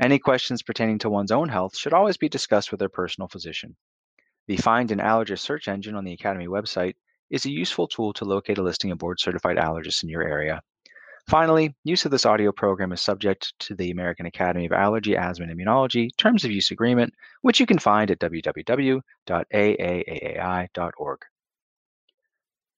Any questions pertaining to one's own health should always be discussed with their personal physician. The Find an Allergist search engine on the Academy website is a useful tool to locate a listing of board certified allergists in your area. Finally, use of this audio program is subject to the American Academy of Allergy, Asthma, and Immunology Terms of Use Agreement, which you can find at www.aaai.org.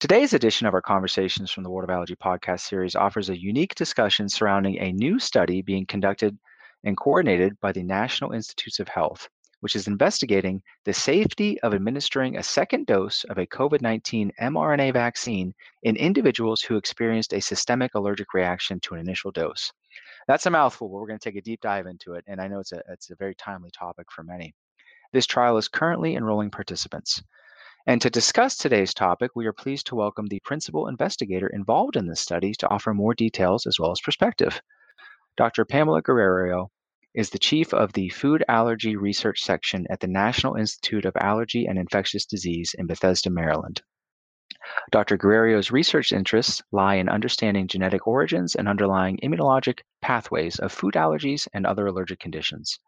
Today's edition of our Conversations from the World of Allergy podcast series offers a unique discussion surrounding a new study being conducted and coordinated by the National Institutes of Health, which is investigating the safety of administering a second dose of a COVID 19 mRNA vaccine in individuals who experienced a systemic allergic reaction to an initial dose. That's a mouthful, but we're going to take a deep dive into it, and I know it's a, it's a very timely topic for many. This trial is currently enrolling participants. And to discuss today's topic, we are pleased to welcome the principal investigator involved in this study to offer more details as well as perspective. Dr. Pamela Guerrerio is the chief of the Food Allergy Research Section at the National Institute of Allergy and Infectious Disease in Bethesda, Maryland. Dr. Guerrerio's research interests lie in understanding genetic origins and underlying immunologic pathways of food allergies and other allergic conditions.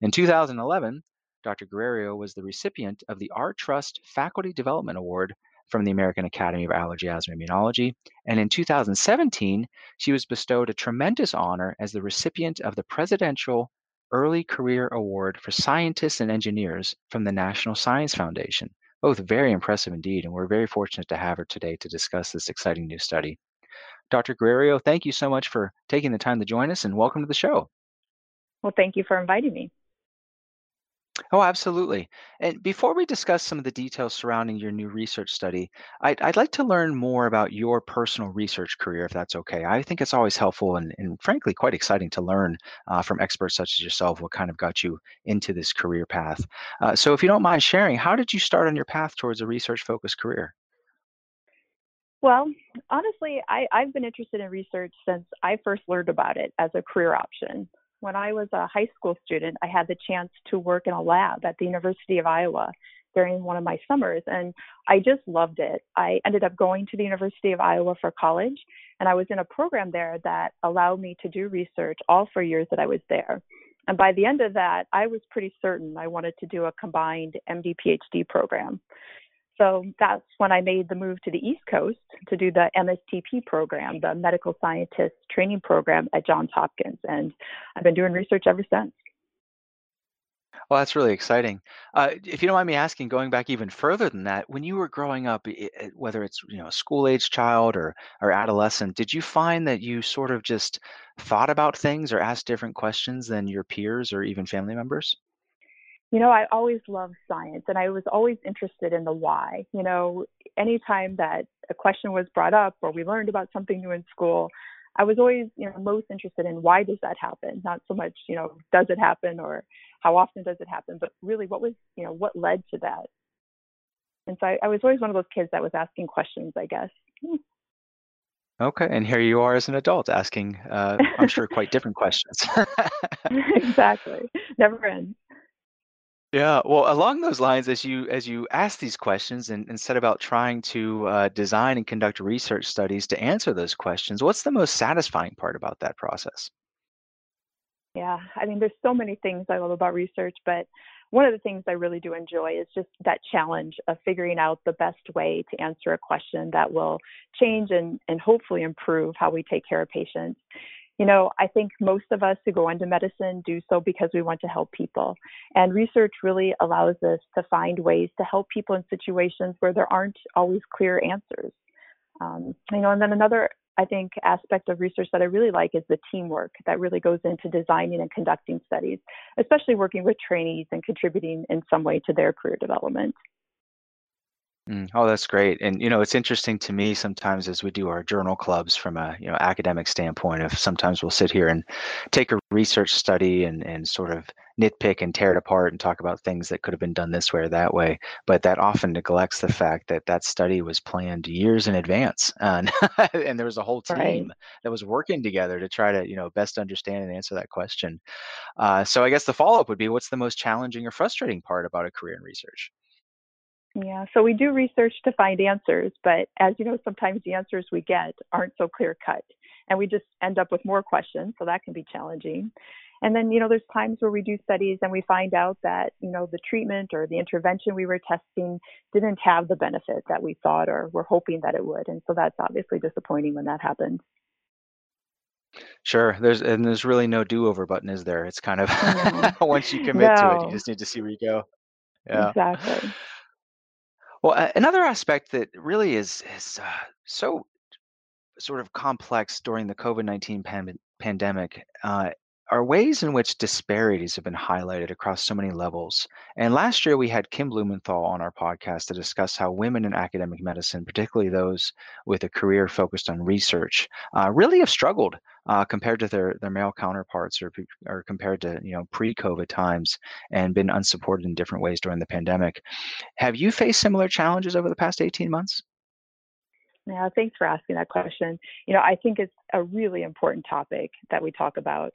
In 2011, Dr. Guerrerio was the recipient of the ARTrust Faculty Development Award from the American Academy of Allergy, Asthma, and Immunology. And in 2017, she was bestowed a tremendous honor as the recipient of the Presidential Early Career Award for Scientists and Engineers from the National Science Foundation. Both very impressive indeed, and we're very fortunate to have her today to discuss this exciting new study. Dr. Guerrerio, thank you so much for taking the time to join us and welcome to the show. Well, thank you for inviting me. Oh, absolutely. And before we discuss some of the details surrounding your new research study, I'd, I'd like to learn more about your personal research career, if that's okay. I think it's always helpful and, and frankly, quite exciting to learn uh, from experts such as yourself what kind of got you into this career path. Uh, so, if you don't mind sharing, how did you start on your path towards a research focused career? Well, honestly, I, I've been interested in research since I first learned about it as a career option when I was a high school student, I had the chance to work in a lab at the University of Iowa during one of my summers, and I just loved it. I ended up going to the University of Iowa for college, and I was in a program there that allowed me to do research all four years that I was there. And by the end of that, I was pretty certain I wanted to do a combined MD PhD program. So that's when I made the move to the East Coast to do the MSTP program, the Medical Scientist Training Program at Johns Hopkins. And I've been doing research ever since. Well, that's really exciting. Uh, if you don't mind me asking, going back even further than that, when you were growing up, whether it's you know a school age child or or adolescent, did you find that you sort of just thought about things or asked different questions than your peers or even family members? You know, I always loved science and I was always interested in the why. You know, anytime that a question was brought up or we learned about something new in school, I was always, you know, most interested in why does that happen? Not so much, you know, does it happen or how often does it happen, but really what was, you know, what led to that? And so I, I was always one of those kids that was asking questions, I guess. Okay, and here you are as an adult asking, uh, I'm sure, quite different questions. exactly, never ends. Yeah, well, along those lines, as you as you ask these questions and, and set about trying to uh, design and conduct research studies to answer those questions, what's the most satisfying part about that process? Yeah, I mean, there's so many things I love about research, but one of the things I really do enjoy is just that challenge of figuring out the best way to answer a question that will change and, and hopefully improve how we take care of patients you know, I think most of us who go into medicine do so because we want to help people. And research really allows us to find ways to help people in situations where there aren't always clear answers. Um, you know, and then another, I think, aspect of research that I really like is the teamwork that really goes into designing and conducting studies, especially working with trainees and contributing in some way to their career development. Mm, oh, that's great. And you know, it's interesting to me sometimes as we do our journal clubs from a you know academic standpoint. Of sometimes we'll sit here and take a research study and and sort of nitpick and tear it apart and talk about things that could have been done this way or that way. But that often neglects the fact that that study was planned years in advance, and and there was a whole team right. that was working together to try to you know best understand and answer that question. Uh, so I guess the follow up would be, what's the most challenging or frustrating part about a career in research? Yeah, so we do research to find answers, but as you know, sometimes the answers we get aren't so clear cut, and we just end up with more questions, so that can be challenging. And then, you know, there's times where we do studies and we find out that, you know, the treatment or the intervention we were testing didn't have the benefit that we thought or were hoping that it would. And so that's obviously disappointing when that happens. Sure. There's and there's really no do-over button, is there? It's kind of mm-hmm. once you commit to it, you just need to see where you go. Yeah. exactly. Well, another aspect that really is is uh, so sort of complex during the COVID nineteen pan- pandemic uh, are ways in which disparities have been highlighted across so many levels. And last year, we had Kim Blumenthal on our podcast to discuss how women in academic medicine, particularly those with a career focused on research, uh, really have struggled uh, compared to their, their male counterparts or, or compared to you know pre-COVID times and been unsupported in different ways during the pandemic. Have you faced similar challenges over the past 18 months? Yeah, thanks for asking that question. You know, I think it's a really important topic that we talk about.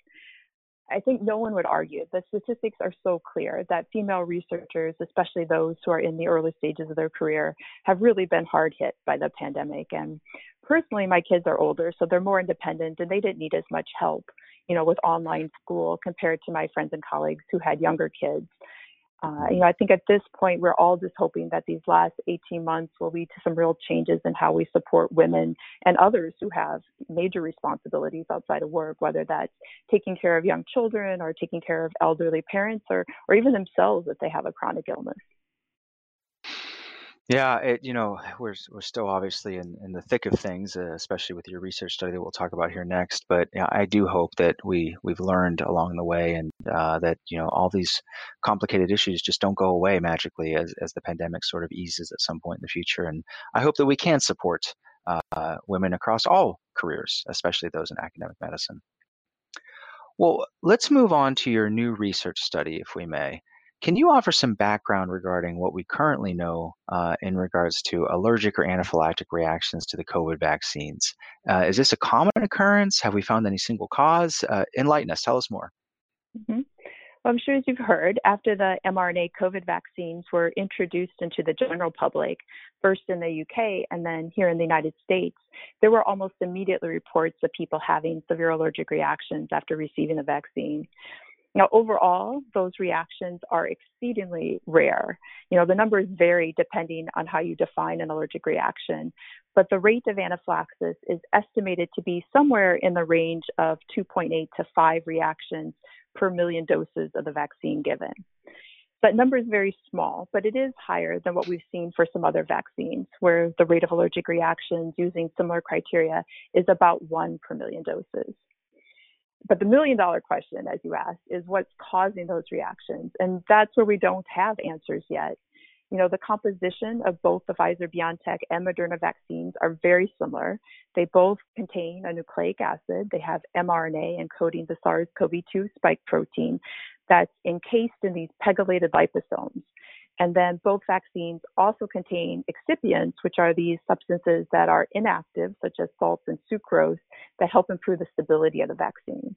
I think no one would argue. The statistics are so clear that female researchers, especially those who are in the early stages of their career, have really been hard hit by the pandemic. And personally, my kids are older, so they're more independent and they didn't need as much help, you know, with online school compared to my friends and colleagues who had younger kids. Uh, you know, I think at this point, we're all just hoping that these last 18 months will lead to some real changes in how we support women and others who have major responsibilities outside of work, whether that's taking care of young children or taking care of elderly parents or, or even themselves if they have a chronic illness. Yeah, it, you know, we're we're still obviously in, in the thick of things, uh, especially with your research study that we'll talk about here next. But I do hope that we we've learned along the way, and uh, that you know all these complicated issues just don't go away magically as as the pandemic sort of eases at some point in the future. And I hope that we can support uh, women across all careers, especially those in academic medicine. Well, let's move on to your new research study, if we may. Can you offer some background regarding what we currently know uh, in regards to allergic or anaphylactic reactions to the COVID vaccines? Uh, is this a common occurrence? Have we found any single cause? Uh, enlighten us. Tell us more. Mm-hmm. Well, I'm sure as you've heard, after the mRNA COVID vaccines were introduced into the general public, first in the UK and then here in the United States, there were almost immediately reports of people having severe allergic reactions after receiving the vaccine. Now, overall, those reactions are exceedingly rare. You know, the numbers vary depending on how you define an allergic reaction, but the rate of anaphylaxis is estimated to be somewhere in the range of 2.8 to 5 reactions per million doses of the vaccine given. That number is very small, but it is higher than what we've seen for some other vaccines, where the rate of allergic reactions using similar criteria is about 1 per million doses but the million dollar question, as you asked, is what's causing those reactions? And that's where we don't have answers yet. You know, the composition of both the Pfizer BioNTech and Moderna vaccines are very similar. They both contain a nucleic acid. They have mRNA encoding the SARS CoV 2 spike protein that's encased in these pegylated liposomes. And then both vaccines also contain excipients, which are these substances that are inactive, such as salts and sucrose, that help improve the stability of the vaccine.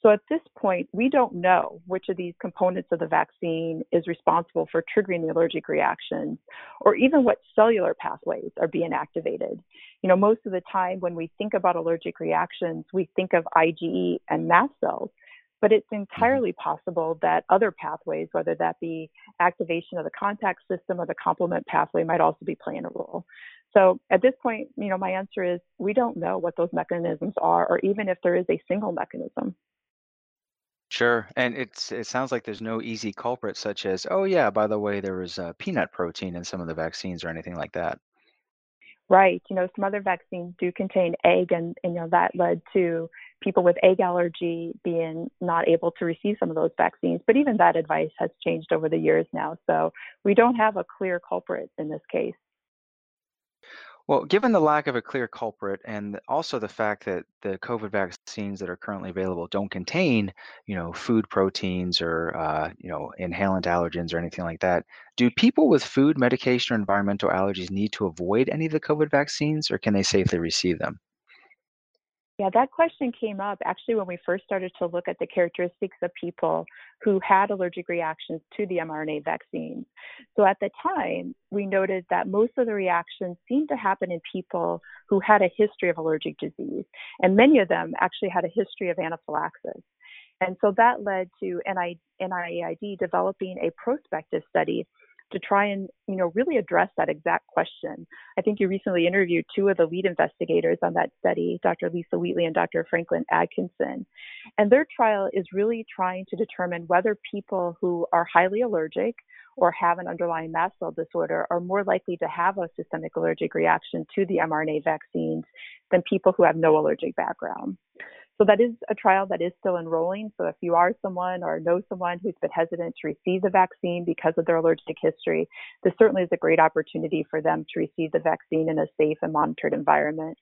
So at this point, we don't know which of these components of the vaccine is responsible for triggering the allergic reactions, or even what cellular pathways are being activated. You know, most of the time when we think about allergic reactions, we think of IgE and mast cells, but it's mm-hmm. entirely possible that other pathways, whether that be activation of the contact system or the complement pathway, might also be playing a role. So at this point, you know, my answer is we don't know what those mechanisms are, or even if there is a single mechanism. Sure, and it's it sounds like there's no easy culprit, such as, oh yeah, by the way, there was uh, peanut protein in some of the vaccines or anything like that. Right. You know, some other vaccines do contain egg, and, and you know that led to people with egg allergy being not able to receive some of those vaccines. But even that advice has changed over the years now. So we don't have a clear culprit in this case. Well, given the lack of a clear culprit and also the fact that the COVID vaccines that are currently available don't contain, you know, food proteins or, uh, you know, inhalant allergens or anything like that, do people with food, medication, or environmental allergies need to avoid any of the COVID vaccines or can they safely receive them? Yeah, that question came up actually when we first started to look at the characteristics of people who had allergic reactions to the mRNA vaccines. So at the time, we noted that most of the reactions seemed to happen in people who had a history of allergic disease, and many of them actually had a history of anaphylaxis. And so that led to NIAID developing a prospective study to try and you know really address that exact question. I think you recently interviewed two of the lead investigators on that study, Dr. Lisa Wheatley and Dr. Franklin Adkinson, and their trial is really trying to determine whether people who are highly allergic or have an underlying mast cell disorder are more likely to have a systemic allergic reaction to the mRNA vaccines than people who have no allergic background. So that is a trial that is still enrolling. So if you are someone or know someone who's been hesitant to receive the vaccine because of their allergic history, this certainly is a great opportunity for them to receive the vaccine in a safe and monitored environment.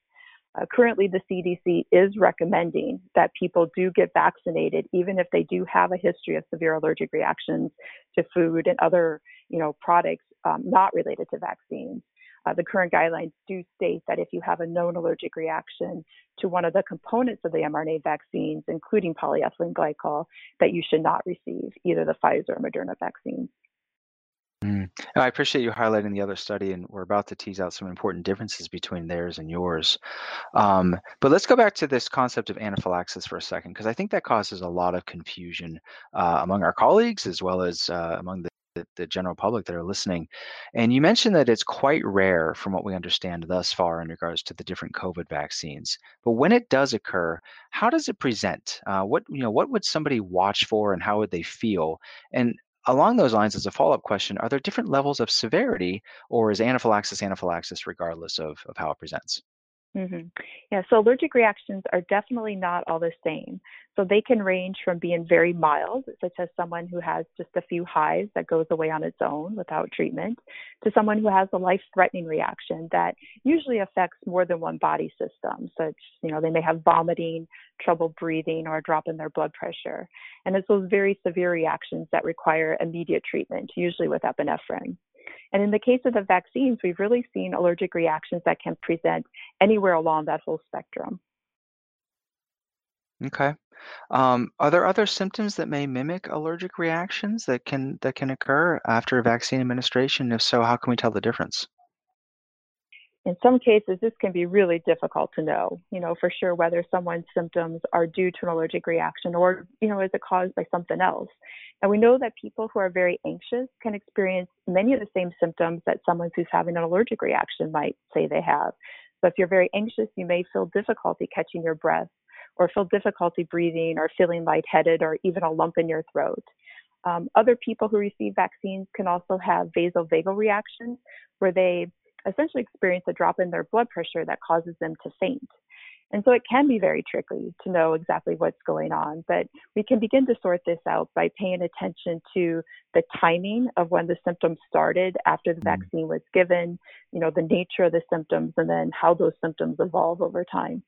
Uh, currently, the CDC is recommending that people do get vaccinated, even if they do have a history of severe allergic reactions to food and other, you know, products um, not related to vaccines. Uh, the current guidelines do state that if you have a known allergic reaction to one of the components of the mRNA vaccines, including polyethylene glycol, that you should not receive either the Pfizer or Moderna vaccines. Mm. I appreciate you highlighting the other study, and we're about to tease out some important differences between theirs and yours. Um, but let's go back to this concept of anaphylaxis for a second, because I think that causes a lot of confusion uh, among our colleagues as well as uh, among the the, the general public that are listening. And you mentioned that it's quite rare, from what we understand thus far, in regards to the different COVID vaccines. But when it does occur, how does it present? Uh, what you know, what would somebody watch for, and how would they feel? And along those lines, as a follow-up question, are there different levels of severity, or is anaphylaxis anaphylaxis regardless of, of how it presents? Mm-hmm. Yeah, so allergic reactions are definitely not all the same. So they can range from being very mild, such as someone who has just a few hives that goes away on its own without treatment, to someone who has a life-threatening reaction that usually affects more than one body system. Such, you know, they may have vomiting, trouble breathing, or a drop in their blood pressure. And it's those very severe reactions that require immediate treatment, usually with epinephrine. And in the case of the vaccines, we've really seen allergic reactions that can present anywhere along that whole spectrum. Okay. Um, are there other symptoms that may mimic allergic reactions that can that can occur after vaccine administration? If so, how can we tell the difference? In some cases, this can be really difficult to know, you know, for sure whether someone's symptoms are due to an allergic reaction or, you know, is it caused by something else. And we know that people who are very anxious can experience many of the same symptoms that someone who's having an allergic reaction might say they have. So if you're very anxious, you may feel difficulty catching your breath or feel difficulty breathing or feeling lightheaded or even a lump in your throat. Um, other people who receive vaccines can also have vasovagal reactions where they essentially experience a drop in their blood pressure that causes them to faint. And so it can be very tricky to know exactly what's going on, but we can begin to sort this out by paying attention to the timing of when the symptoms started after the mm. vaccine was given, you know, the nature of the symptoms, and then how those symptoms evolve over time.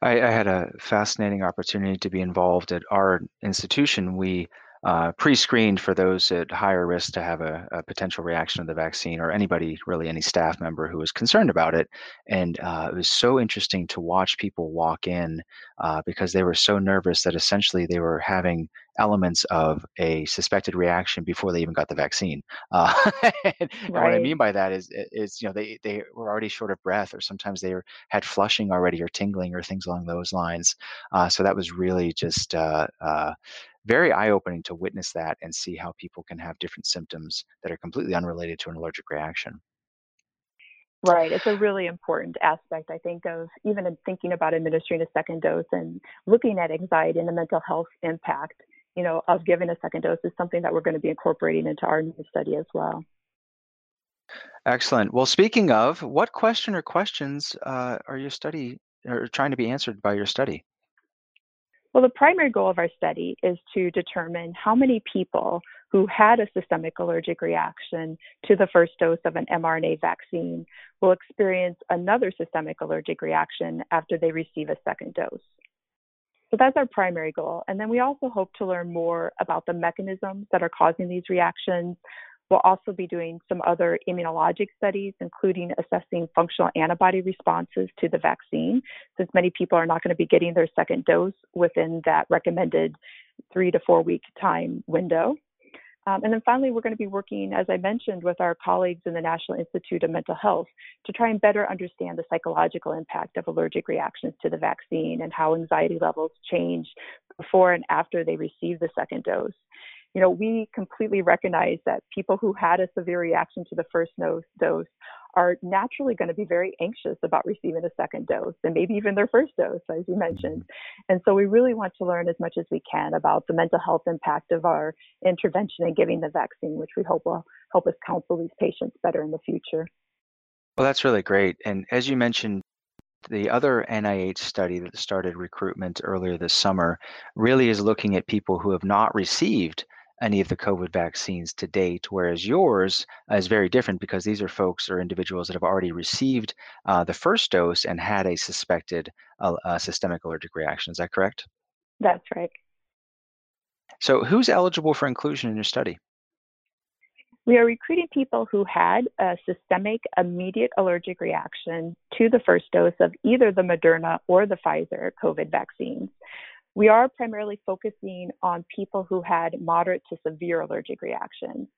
I, I had a fascinating opportunity to be involved at our institution. We uh, pre-screened for those at higher risk to have a, a, potential reaction to the vaccine or anybody really any staff member who was concerned about it and uh, it was so interesting to watch people walk in uh, because they were so nervous that essentially they were having elements of a suspected reaction before they even got the vaccine. Uh, and, right. what I mean by that is, is you know they they were already short of breath, or sometimes they were, had flushing already, or tingling, or things along those lines. Uh, so that was really just uh, very eye-opening to witness that and see how people can have different symptoms that are completely unrelated to an allergic reaction. Right. It's a really important aspect, I think, of even in thinking about administering a second dose and looking at anxiety and the mental health impact, you know, of giving a second dose is something that we're going to be incorporating into our new study as well. Excellent. Well, speaking of, what question or questions uh, are your study or trying to be answered by your study? Well, the primary goal of our study is to determine how many people who had a systemic allergic reaction to the first dose of an mRNA vaccine will experience another systemic allergic reaction after they receive a second dose. So that's our primary goal. And then we also hope to learn more about the mechanisms that are causing these reactions. We'll also be doing some other immunologic studies, including assessing functional antibody responses to the vaccine, since many people are not going to be getting their second dose within that recommended three to four week time window. Um, and then finally, we're going to be working, as I mentioned, with our colleagues in the National Institute of Mental Health to try and better understand the psychological impact of allergic reactions to the vaccine and how anxiety levels change before and after they receive the second dose you know, we completely recognize that people who had a severe reaction to the first dose are naturally going to be very anxious about receiving a second dose and maybe even their first dose, as you mentioned. Mm-hmm. And so we really want to learn as much as we can about the mental health impact of our intervention in giving the vaccine, which we hope will help us counsel these patients better in the future. Well, that's really great. And as you mentioned, the other NIH study that started recruitment earlier this summer really is looking at people who have not received any of the COVID vaccines to date, whereas yours is very different because these are folks or individuals that have already received uh, the first dose and had a suspected uh, uh, systemic allergic reaction. Is that correct? That's right. So, who's eligible for inclusion in your study? We are recruiting people who had a systemic immediate allergic reaction to the first dose of either the Moderna or the Pfizer COVID vaccines. We are primarily focusing on people who had moderate to severe allergic reactions.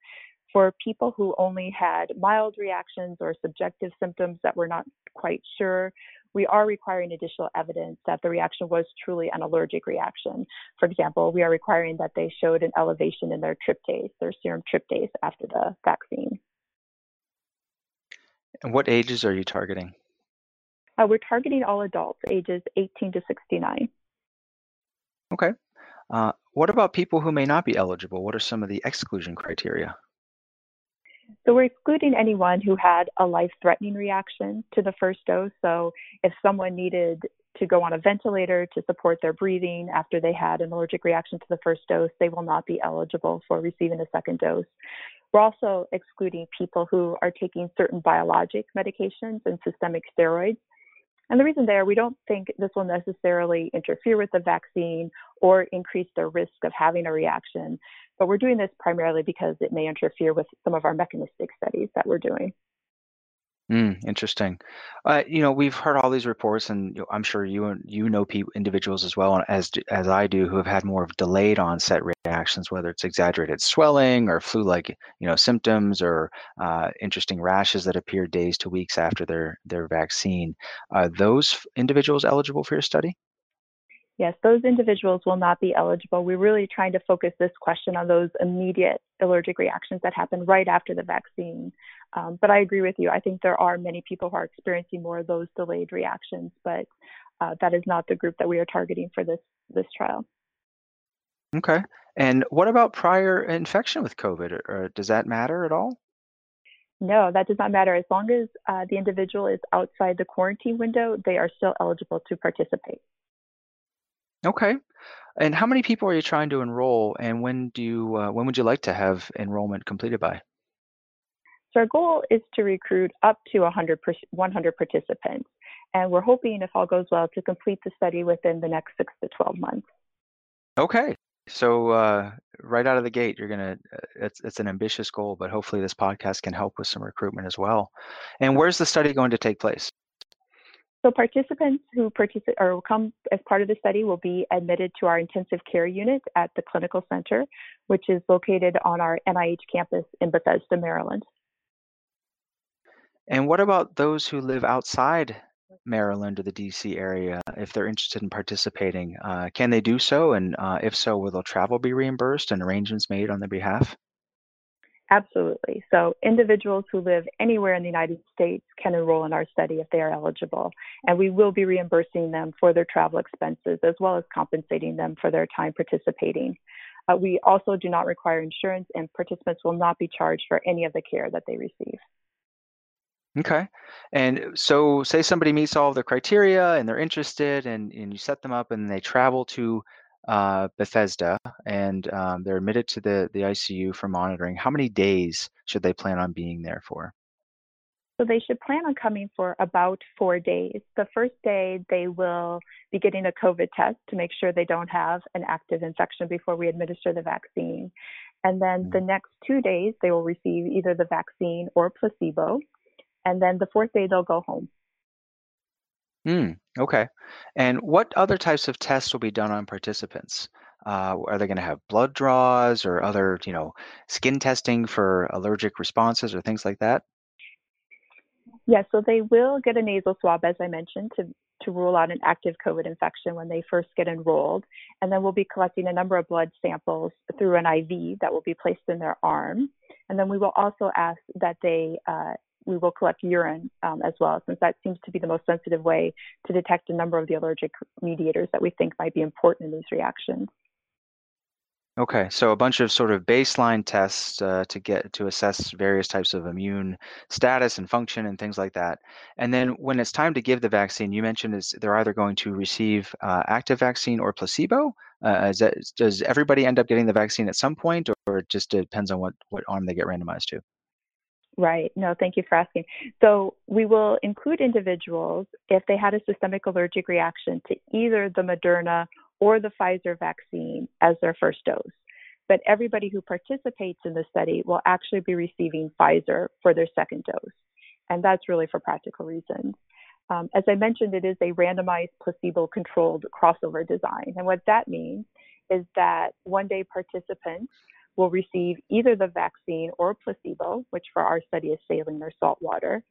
For people who only had mild reactions or subjective symptoms that we're not quite sure, we are requiring additional evidence that the reaction was truly an allergic reaction. For example, we are requiring that they showed an elevation in their tryptase, their serum tryptase after the vaccine. And what ages are you targeting? Uh, we're targeting all adults, ages 18 to 69. Okay. Uh, what about people who may not be eligible? What are some of the exclusion criteria? So we're excluding anyone who had a life-threatening reaction to the first dose. So if someone needed to go on a ventilator to support their breathing after they had an allergic reaction to the first dose, they will not be eligible for receiving a second dose. We're also excluding people who are taking certain biologic medications and systemic steroids and the reason there, we don't think this will necessarily interfere with the vaccine or increase the risk of having a reaction, but we're doing this primarily because it may interfere with some of our mechanistic studies that we're doing. Mm, interesting. Uh, you know, we've heard all these reports, and you know, I'm sure you you know individuals as well as as I do who have had more of delayed onset reactions, whether it's exaggerated swelling or flu-like you know symptoms or uh, interesting rashes that appear days to weeks after their their vaccine. Are those individuals eligible for your study? Yes, those individuals will not be eligible. We're really trying to focus this question on those immediate allergic reactions that happen right after the vaccine. Um, but I agree with you. I think there are many people who are experiencing more of those delayed reactions, but uh, that is not the group that we are targeting for this this trial. Okay. And what about prior infection with COVID? Or, or does that matter at all? No, that does not matter. As long as uh, the individual is outside the quarantine window, they are still eligible to participate. Okay. And how many people are you trying to enroll, and when do you uh, when would you like to have enrollment completed by? So our goal is to recruit up to 100, 100 participants, and we're hoping, if all goes well, to complete the study within the next six to 12 months. Okay. So uh, right out of the gate, you're gonna uh, it's it's an ambitious goal, but hopefully this podcast can help with some recruitment as well. And where's the study going to take place? So participants who participate or come as part of the study will be admitted to our intensive care unit at the clinical center, which is located on our NIH campus in Bethesda, Maryland. And what about those who live outside Maryland or the DC area if they're interested in participating? Uh, can they do so? And uh, if so, will their travel be reimbursed and arrangements made on their behalf? Absolutely. So individuals who live anywhere in the United States can enroll in our study if they are eligible. And we will be reimbursing them for their travel expenses as well as compensating them for their time participating. Uh, we also do not require insurance and participants will not be charged for any of the care that they receive. Okay. And so say somebody meets all of the criteria and they're interested and, and you set them up and they travel to uh, Bethesda and um, they're admitted to the, the ICU for monitoring, how many days should they plan on being there for? So they should plan on coming for about four days. The first day, they will be getting a COVID test to make sure they don't have an active infection before we administer the vaccine. And then mm-hmm. the next two days, they will receive either the vaccine or placebo. And then the fourth day, they'll go home. Mm, okay. And what other types of tests will be done on participants? Uh, are they going to have blood draws or other, you know, skin testing for allergic responses or things like that? Yes, yeah, so they will get a nasal swab, as I mentioned, to, to rule out an active COVID infection when they first get enrolled. And then we'll be collecting a number of blood samples through an IV that will be placed in their arm. And then we will also ask that they uh, we will collect urine um, as well, since that seems to be the most sensitive way to detect a number of the allergic mediators that we think might be important in these reactions. Okay, so a bunch of sort of baseline tests uh, to get to assess various types of immune status and function and things like that. And then when it's time to give the vaccine, you mentioned is they're either going to receive uh, active vaccine or placebo. Uh, that, does everybody end up getting the vaccine at some point, or, or it just depends on what what arm they get randomized to? Right. No, thank you for asking. So we will include individuals if they had a systemic allergic reaction to either the Moderna or the Pfizer vaccine as their first dose. But everybody who participates in the study will actually be receiving Pfizer for their second dose. And that's really for practical reasons. Um, as I mentioned, it is a randomized placebo controlled crossover design. And what that means is that one day participants will receive either the vaccine or placebo, which for our study is saline or salt water.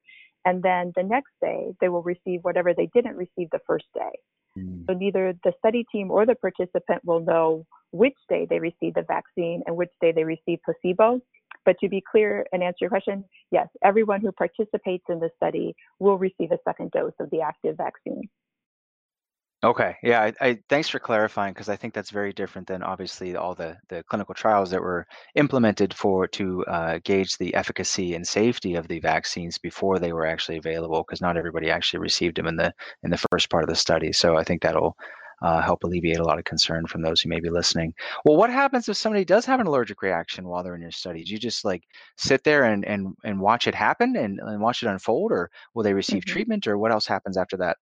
And then the next day, they will receive whatever they didn't receive the first day. Mm. So neither the study team or the participant will know which day they received the vaccine and which day they received placebo. But to be clear and answer your question, yes, everyone who participates in the study will receive a second dose of the active vaccine. Okay. Yeah. I, I thanks for clarifying because I think that's very different than obviously all the the clinical trials that were implemented for to uh, gauge the efficacy and safety of the vaccines before they were actually available because not everybody actually received them in the in the first part of the study. So I think that'll uh, help alleviate a lot of concern from those who may be listening. Well, what happens if somebody does have an allergic reaction while they're in your study? Do you just like sit there and and and watch it happen and, and watch it unfold, or will they receive mm-hmm. treatment, or what else happens after that?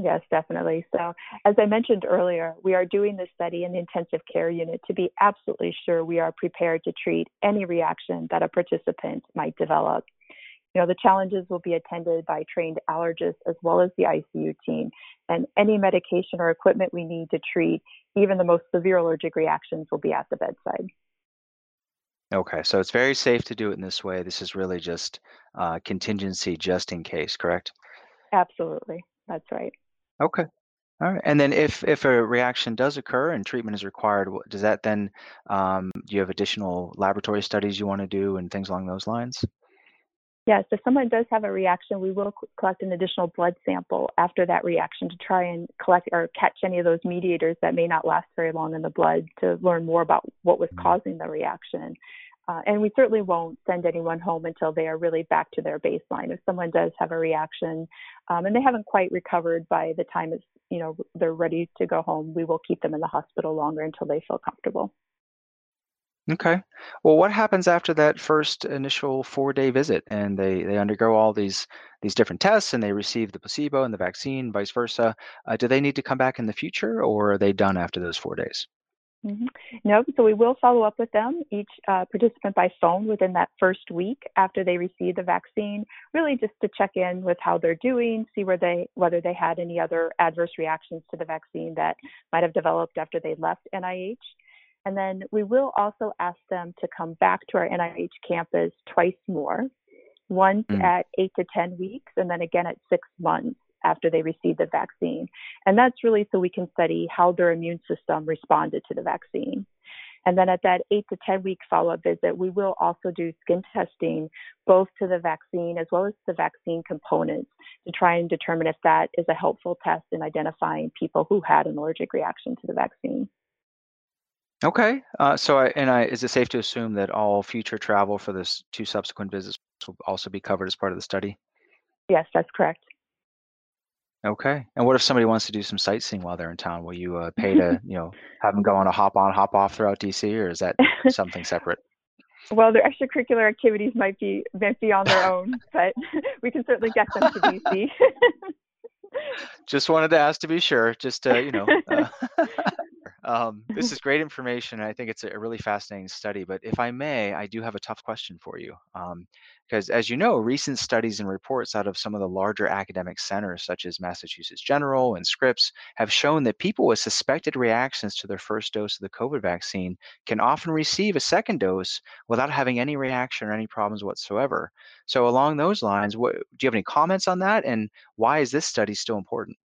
Yes, definitely. So, as I mentioned earlier, we are doing this study in the intensive care unit to be absolutely sure we are prepared to treat any reaction that a participant might develop. You know, the challenges will be attended by trained allergists as well as the ICU team, and any medication or equipment we need to treat even the most severe allergic reactions will be at the bedside. Okay, so it's very safe to do it in this way. This is really just uh, contingency just in case, correct? Absolutely. That's right. Okay. All right. And then if if a reaction does occur and treatment is required, does that then um, do you have additional laboratory studies you want to do and things along those lines? Yes, if someone does have a reaction, we will collect an additional blood sample after that reaction to try and collect or catch any of those mediators that may not last very long in the blood to learn more about what was mm-hmm. causing the reaction. Uh, and we certainly won't send anyone home until they are really back to their baseline. If someone does have a reaction um, and they haven't quite recovered by the time it's, you know, they're ready to go home, we will keep them in the hospital longer until they feel comfortable. Okay. Well, what happens after that first initial four-day visit, and they they undergo all these these different tests, and they receive the placebo and the vaccine, vice versa? Uh, do they need to come back in the future, or are they done after those four days? Mm-hmm. No, so we will follow up with them, each uh, participant by phone within that first week after they receive the vaccine, really just to check in with how they're doing, see where they whether they had any other adverse reactions to the vaccine that might have developed after they left NIH. And then we will also ask them to come back to our NIH campus twice more, once mm. at eight to 10 weeks, and then again at six months after they received the vaccine. And that's really so we can study how their immune system responded to the vaccine. And then at that eight to 10 week follow up visit, we will also do skin testing both to the vaccine as well as the vaccine components to try and determine if that is a helpful test in identifying people who had an allergic reaction to the vaccine. Okay. Uh, so, I, and I, is it safe to assume that all future travel for this two subsequent visits will also be covered as part of the study? Yes, that's correct. Okay. And what if somebody wants to do some sightseeing while they're in town? Will you uh, pay to, you know, have them go on a hop on, hop off throughout DC, or is that something separate? well, their extracurricular activities might be might be on their own, but we can certainly get them to DC. just wanted to ask to be sure. Just to, you know. Uh, um, this is great information. I think it's a really fascinating study. But if I may, I do have a tough question for you. Um, because as you know, recent studies and reports out of some of the larger academic centers, such as Massachusetts General and Scripps, have shown that people with suspected reactions to their first dose of the COVID vaccine can often receive a second dose without having any reaction or any problems whatsoever. So, along those lines, what, do you have any comments on that? And why is this study still important?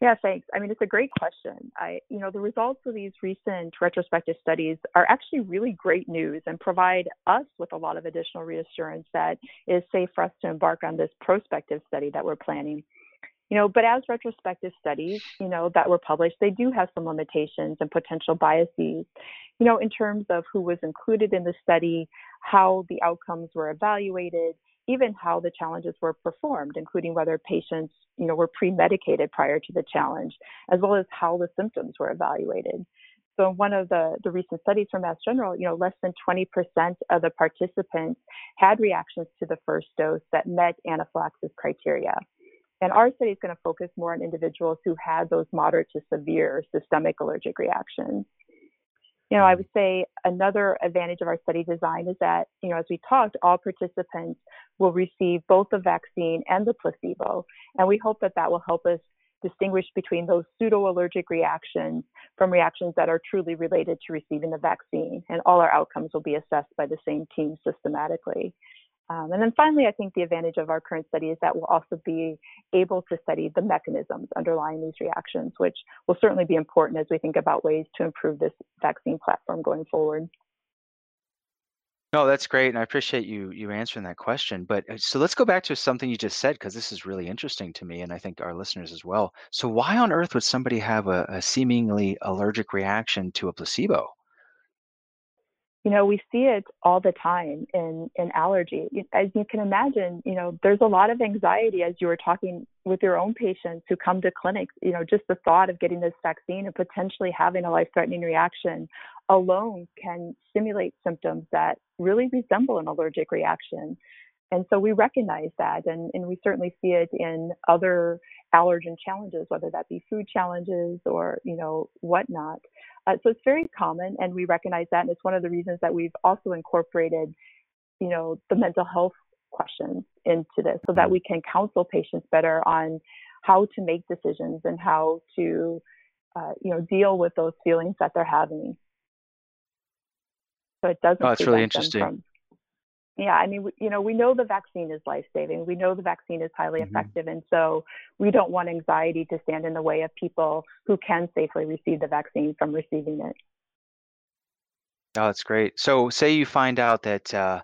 Yeah, thanks. I mean, it's a great question. I, you know, the results of these recent retrospective studies are actually really great news and provide us with a lot of additional reassurance that it is safe for us to embark on this prospective study that we're planning. You know, but as retrospective studies, you know, that were published, they do have some limitations and potential biases, you know, in terms of who was included in the study, how the outcomes were evaluated, even how the challenges were performed, including whether patients, you know, were pre-medicated prior to the challenge, as well as how the symptoms were evaluated. So in one of the, the recent studies from Mass General, you know, less than 20% of the participants had reactions to the first dose that met anaphylaxis criteria. And our study is going to focus more on individuals who had those moderate to severe systemic allergic reactions. You know, I would say another advantage of our study design is that, you know, as we talked, all participants will receive both the vaccine and the placebo. And we hope that that will help us distinguish between those pseudo allergic reactions from reactions that are truly related to receiving the vaccine. And all our outcomes will be assessed by the same team systematically. Um, and then finally, I think the advantage of our current study is that we'll also be able to study the mechanisms underlying these reactions, which will certainly be important as we think about ways to improve this vaccine platform going forward. No, that's great, and I appreciate you you answering that question. But uh, so let's go back to something you just said because this is really interesting to me, and I think our listeners as well. So why on earth would somebody have a, a seemingly allergic reaction to a placebo? You know, we see it all the time in, in allergy. As you can imagine, you know, there's a lot of anxiety as you were talking with your own patients who come to clinics. You know, just the thought of getting this vaccine and potentially having a life threatening reaction alone can simulate symptoms that really resemble an allergic reaction. And so we recognize that, and, and we certainly see it in other allergen challenges, whether that be food challenges or, you know, whatnot. Uh, so it's very common, and we recognize that, and it's one of the reasons that we've also incorporated, you know, the mental health questions into this, so that mm-hmm. we can counsel patients better on how to make decisions and how to, uh, you know, deal with those feelings that they're having. So it doesn't. Oh, that's really interesting. From, yeah, I mean, you know, we know the vaccine is life saving. We know the vaccine is highly mm-hmm. effective. And so we don't want anxiety to stand in the way of people who can safely receive the vaccine from receiving it. Oh, that's great. So, say you find out that uh,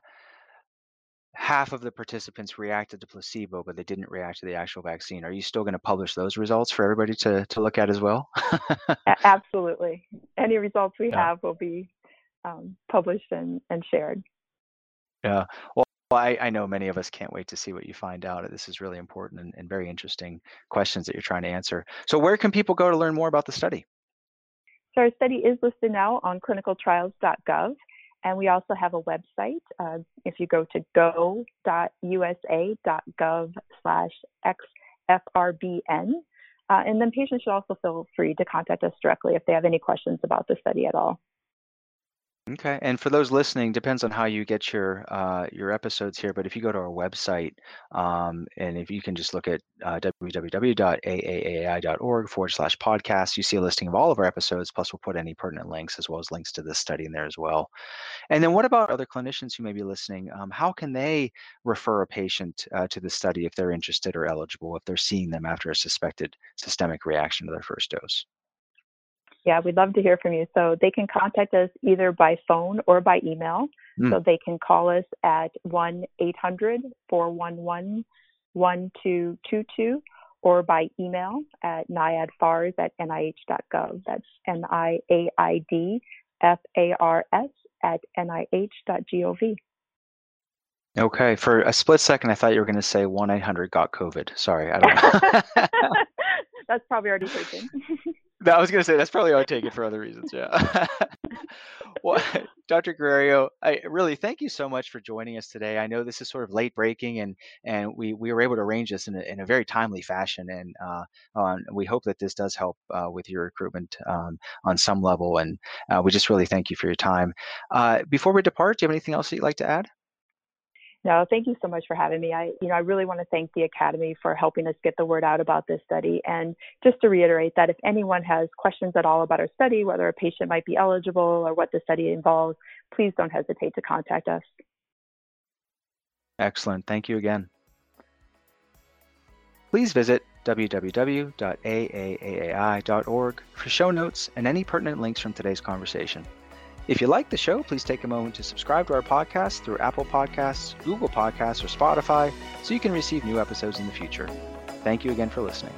half of the participants reacted to placebo, but they didn't react to the actual vaccine. Are you still going to publish those results for everybody to, to look at as well? Absolutely. Any results we yeah. have will be um, published and, and shared. Yeah. Well, I, I know many of us can't wait to see what you find out. This is really important and, and very interesting questions that you're trying to answer. So, where can people go to learn more about the study? So, our study is listed now on clinicaltrials.gov. And we also have a website. Uh, if you go to go.usa.gov slash xfrbn, uh, and then patients should also feel free to contact us directly if they have any questions about the study at all. Okay, and for those listening, depends on how you get your uh, your episodes here. But if you go to our website, um, and if you can just look at uh, www.aaai.org forward slash podcast, you see a listing of all of our episodes. Plus, we'll put any pertinent links as well as links to this study in there as well. And then, what about other clinicians who may be listening? Um, how can they refer a patient uh, to the study if they're interested or eligible if they're seeing them after a suspected systemic reaction to their first dose? Yeah, we'd love to hear from you. So they can contact us either by phone or by email. Mm. So they can call us at 1 800 411 1222 or by email at niaidfars at nih.gov. That's N I A I D F A R S at nih.gov. Okay. For a split second, I thought you were going to say 1 800 got COVID. Sorry. I don't know. That's probably already taken. I was going to say that's probably already taken for other reasons. Yeah. well, Dr. Guerrerio, I really thank you so much for joining us today. I know this is sort of late breaking, and and we, we were able to arrange this in a, in a very timely fashion, and uh, on, we hope that this does help uh, with your recruitment um, on some level. And uh, we just really thank you for your time. Uh, before we depart, do you have anything else that you'd like to add? No, thank you so much for having me. I, you know, I really want to thank the Academy for helping us get the word out about this study. And just to reiterate that if anyone has questions at all about our study, whether a patient might be eligible or what the study involves, please don't hesitate to contact us. Excellent. Thank you again. Please visit www.aaaai.org for show notes and any pertinent links from today's conversation. If you like the show, please take a moment to subscribe to our podcast through Apple Podcasts, Google Podcasts, or Spotify so you can receive new episodes in the future. Thank you again for listening.